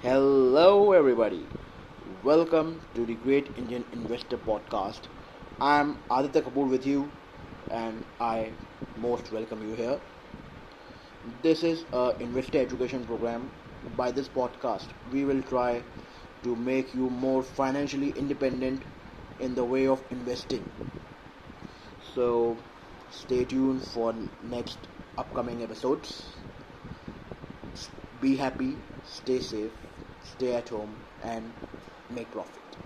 Hello, everybody. Welcome to the Great Indian Investor Podcast. I'm Aditya Kapoor with you, and I most welcome you here. This is a investor education program. By this podcast, we will try to make you more financially independent in the way of investing. So, stay tuned for next upcoming episodes. Be happy, stay safe, stay at home, and make profit.